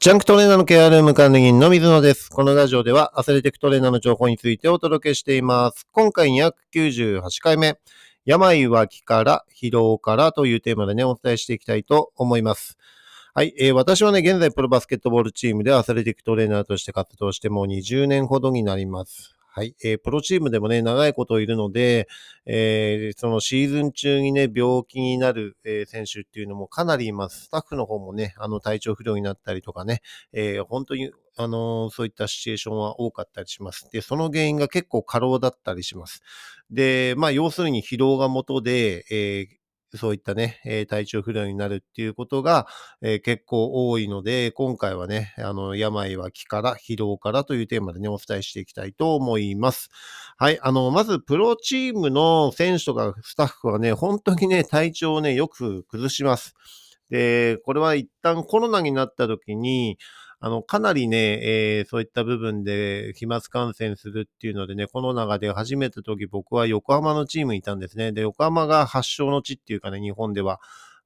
ジャンクトレーナーのケアルーム管理人の水野です。このラジオではアスレティックトレーナーの情報についてお届けしています。今回298回目、病は気から疲労からというテーマでね、お伝えしていきたいと思います。はい、えー私はね、現在プロバスケットボールチームでアスレティックトレーナーとして活動してもう20年ほどになります。はい、えープロチームでもね、長いこといるので、えーそのシーズン中にね、病気になる、えー選手っていうのもかなりいます。スタッフの方もね、あの、体調不良になったりとかね、えー本当に、あのそういったシチュエーションは多かったりします。で、その原因が結構過労だったりします。で、まあ、要するに疲労が元で、えーそういったね、え体調不良になるっていうことが、え結構多いので、今回はね、あの、病は気から、疲労からというテーマでね、お伝えしていきたいと思います。はい、あの、まず、プロチームの選手とかスタッフはね、本当にね、体調をね、よく崩します。で、これは一旦コロナになった時に、あの、かなりね、えーそういった部分で飛沫感染するっていうのでね、コロナが出始めた時僕は横浜のチームにいたんですね。で、横浜が発祥の地っていうかね、日本では、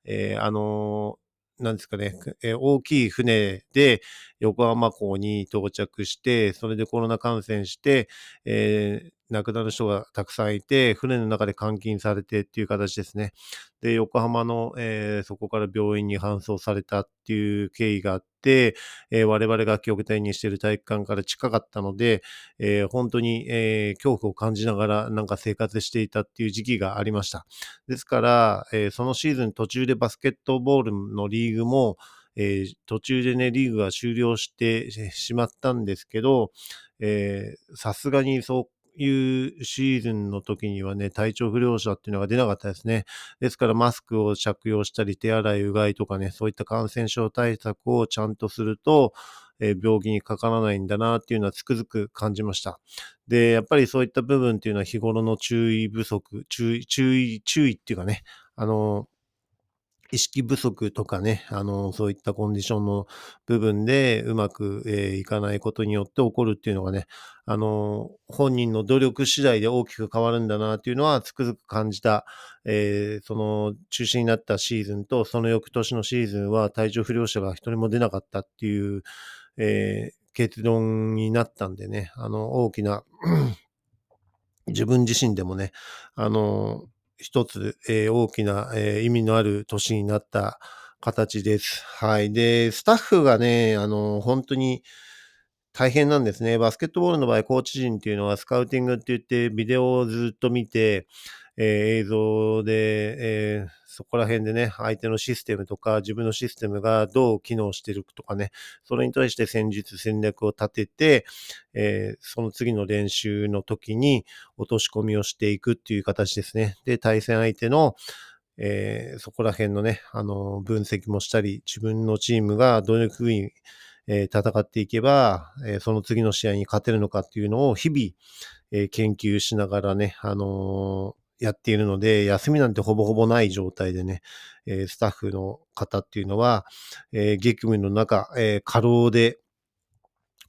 えーあのーなんですかね、えー大きい船で横浜港に到着して、それでコロナ感染して、えー亡くなる人がたくさんいて、船の中で監禁されてっていう形ですね。で、横浜の、えーそこから病院に搬送されたっていう経緯があってて、えー我々が拠点にしている体育館から近かったので、えー本当に、えー恐怖を感じながらなんか生活していたっていう時期がありました。ですから、えーそのシーズン途中でバスケットボールのリーグも、えー途中でね、リーグが終了してしまったんですけど、えさすがにそういうシーズンの時にはね、体調不良者っていうのが出なかったですね。ですからマスクを着用したり、手洗い、うがいとかね、そういった感染症対策をちゃんとすると、え病気にかからないんだなっていうのはつくづく感じました。で、やっぱりそういった部分っていうのは日頃の注意不足、注意、注意、注意っていうかね、あの、意識不足とかね、あの、そういったコンディションの部分でうまく、えーいかないことによって起こるっていうのがね、あの、本人の努力次第で大きく変わるんだなっていうのはつくづく感じた、えーその中止になったシーズンと、その翌年のシーズンは体調不良者が一人も出なかったっていう、えー結論になったんでね、あの、大きな、自分自身でもね、あの、一つ、えー大きな、えー意味のある年になった形です。はい。で、スタッフがね、あの、本当に大変なんですね。バスケットボールの場合、コーチ陣っていうのはスカウティングって言って、ビデオをずっと見て、えー映像で、えーそこら辺でね、相手のシステムとか、自分のシステムがどう機能してるとかね、それに対して戦術、戦略を立てて、えーその次の練習の時に落とし込みをしていくっていう形ですね。で、対戦相手の、えーそこら辺のね、あの、分析もしたり、自分のチームがどういうふうに、えー戦っていけば、えーその次の試合に勝てるのかっていうのを日々、えー研究しながらね、あのやっているので、休みなんてほぼほぼない状態でね、えースタッフの方っていうのは、えー激務の中、えー過労で、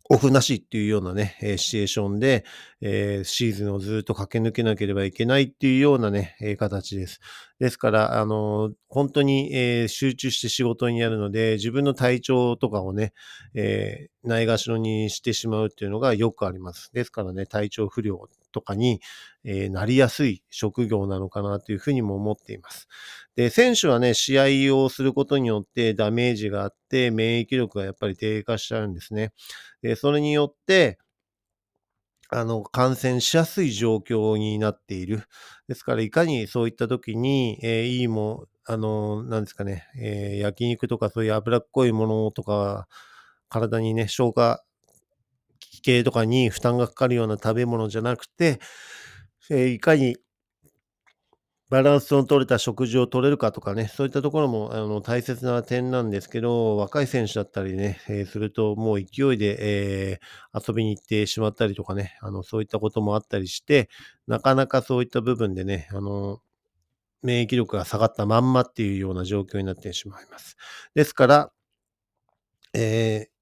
オフなしっていうようなね、えシチュエーションで、えーシーズンをずっと駆け抜けなければいけないっていうようなね、えー形です。ですから、あのー本当に、えー集中して仕事にやるので、自分の体調とかをね、えーないがしろにしてしまうっていうのがよくあります。ですからね、体調不良とかに、えーなりやすい職業なのかなというふうにも思っています。で、選手はね、試合をすることによってダメージがあって、免疫力がやっぱり低下しちゃうんですね。で、それによって、あの、感染しやすい状況になっている。ですから、いかにそういった時に、えーいいも、あの、なんですかね、えー焼肉とかそういう脂っこいものとか、体にね、消化器系とかに負担がかかるような食べ物じゃなくて、えーいかにバランスの取れた食事を取れるかとかね、そういったところもあの大切な点なんですけど、若い選手だったりね、えーするともう勢いで、えー遊びに行ってしまったりとかね、あのそういったこともあったりして、なかなかそういった部分でね、あの免疫力が下がったまんまっていうような状況になってしまいます。ですから、えー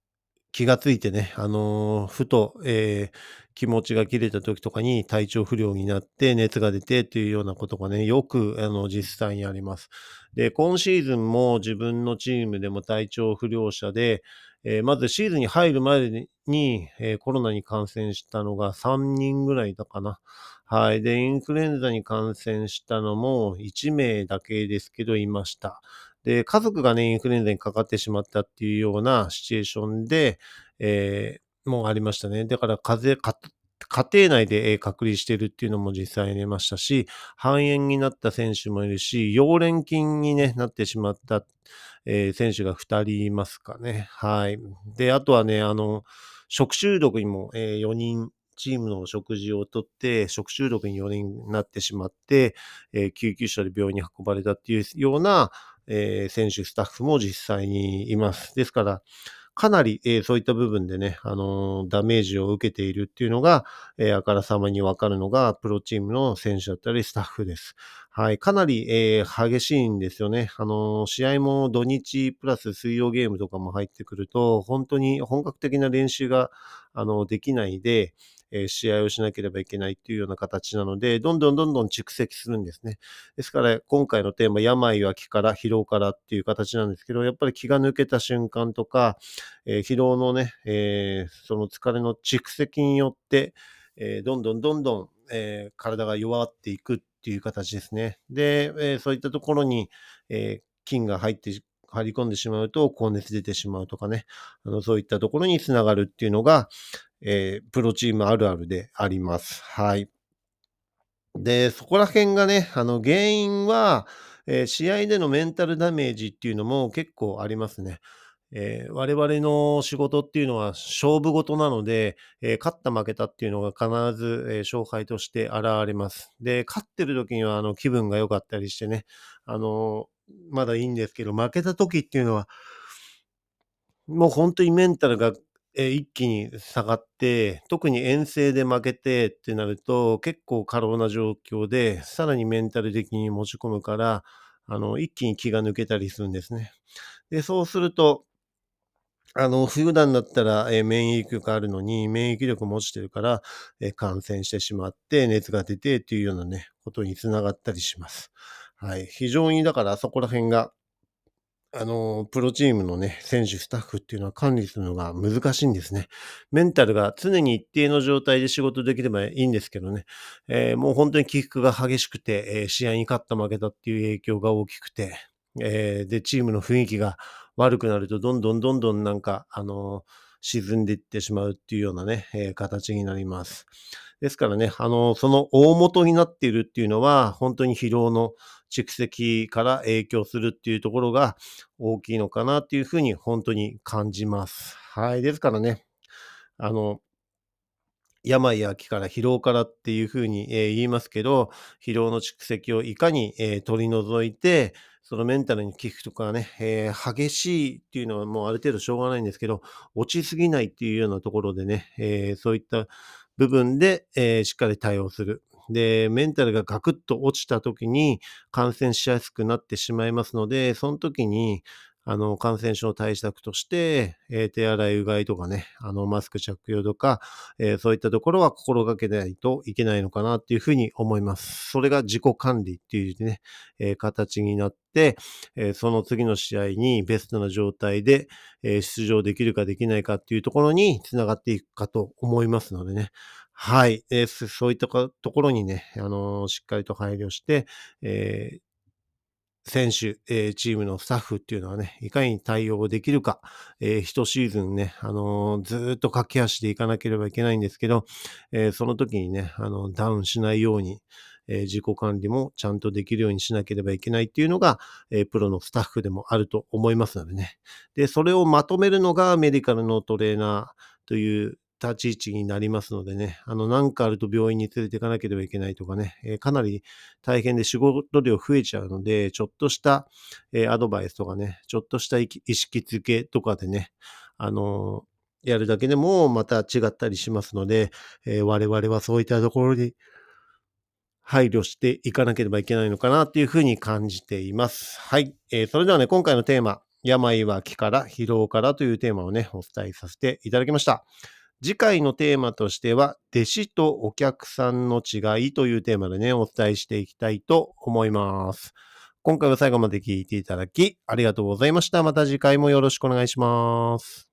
気がついてね、あのふと、えー気持ちが切れた時とかに体調不良になって熱が出てっていうようなことがね、よくあの実際にあります。で、今シーズンも自分のチームでも体調不良者で、えー、まずシーズンに入る前に、えー、コロナに感染したのが3人ぐらいだかな。はい。で、インフルエンザに感染したのも1名だけですけどいました。で、家族がね、インフルエンザにかかってしまったっていうようなシチュエーションで、えー、もありましたね。だから、風邪、家庭内で隔離してるっていうのも実際ありましたし、肺炎になった選手もいるし、溶連菌に、ね、なってしまった、えー、選手が2人いますかね。はい。で、あとはね、あの、食中毒にも、えー、4人チームの食事をとって、食中毒に4人になってしまって、えー、救急車で病院に運ばれたっていうような、えー、選手、スタッフも実際にいます。ですから、かなり、えー、そういった部分でね、あのー、ダメージを受けているっていうのが、えー、あからさまにわかるのが、プロチームの選手だったりスタッフです。はい。かなり、えー、激しいんですよね。あのー、試合も土日プラス水曜ゲームとかも入ってくると、本当に本格的な練習が、あの、できないで、え試合をしなければいけないっていうような形なので、どんどんどんどん蓄積するんですね。ですから、今回のテーマ、病は気から疲労からっていう形なんですけど、やっぱり気が抜けた瞬間とか、え、疲労のね、え、その疲れの蓄積によって、え、どんどんどんどん、え体が弱っていくっていう形ですね。で、えそういったところに、え菌が入って入り込んでしまうと高熱出てしまうとかね、あのそういったところにつながるっていうのが、えー、プロチームあるあるであります。はい。で、そこら辺がね、あの、原因は、えー、試合でのメンタルダメージっていうのも結構ありますね。えー、我々の仕事っていうのは勝負事なので、えー、勝った負けたっていうのが必ず、えー、勝敗として現れます。で、勝ってる時にはあの気分が良かったりしてね、あのまだいいんですけど、負けた時っていうのは、もう本当にメンタルがえ一気に下がって、特に遠征で負けてってなると、結構過労な状況で、さらにメンタル的に持ち込むから、あの、一気に気が抜けたりするんですね。で、そうすると、あの、普段だったら、え免疫力があるのに、免疫力も落ちてるから、え感染してしまって、熱が出てっていうようなね、ことにつながったりします。はい。非常に、だからそこら辺が、あの、プロチームのね、選手、スタッフっていうのは管理するのが難しいんですね。メンタルが常に一定の状態で仕事できればいいんですけどね、えー、もう本当に起伏が激しくて、えー、試合に勝った負けたっていう影響が大きくて、えー、で、チームの雰囲気が悪くなると、どんどんどんどんなんか、あの沈んでいってしまうっていうようなね、え形になります。ですからね、あの、その大元になっているっていうのは、本当に疲労の蓄積から影響するっていうところが大きいのかなっていうふうに本当に感じます。はい。ですからね、あの、病や気から疲労からっていうふうに、えー、言いますけど、疲労の蓄積をいかに、えー、取り除いて、そのメンタルに効くとかね、えー、激しいっていうのはもうある程度しょうがないんですけど、落ちすぎないっていうようなところでね、えそういった部分で、え、しっかり対応する。で、メンタルがガクッと落ちた時に感染しやすくなってしまいますので、その時に、あの、感染症対策として、えー、手洗い、うがいとかね、あの、マスク着用とか、えー、そういったところは心がけないといけないのかなっていうふうに思います。それが自己管理っていうね、えー、形になって、えその次の試合にベストな状態で、え出場できるかできないかっていうところにつながっていくかと思いますのでね。はい。えそういったところにね、あのしっかりと配慮して、えー選手、えー、チームのスタッフっていうのはね、いかに対応できるか、えー、一シーズンね、あのー、ずっと駆け足でいかなければいけないんですけど、えー、その時にね、あの、ダウンしないように、えー、自己管理もちゃんとできるようにしなければいけないっていうのが、えー、プロのスタッフでもあると思いますのでね。で、それをまとめるのがメディカルのトレーナーという立ち位置になりますのでね、あの、なんかあると病院に連れて行かなければいけないとかね、えー、かなり大変で仕事量増えちゃうので、ちょっとした、えー、アドバイスとかね、ちょっとした意識づけとかでね、あのー、やるだけでもまた違ったりしますので、え我々はそういったところに配慮していかなければいけないのかなっていうふうに感じています。はい。えそれではね、今回のテーマ、病は気から疲労からというテーマをね、お伝えさせていただきました。次回のテーマとしては、弟子とお客さんの違いというテーマでね、お伝えしていきたいと思います。今回は最後まで聞いていただき、ありがとうございました。また次回もよろしくお願いします。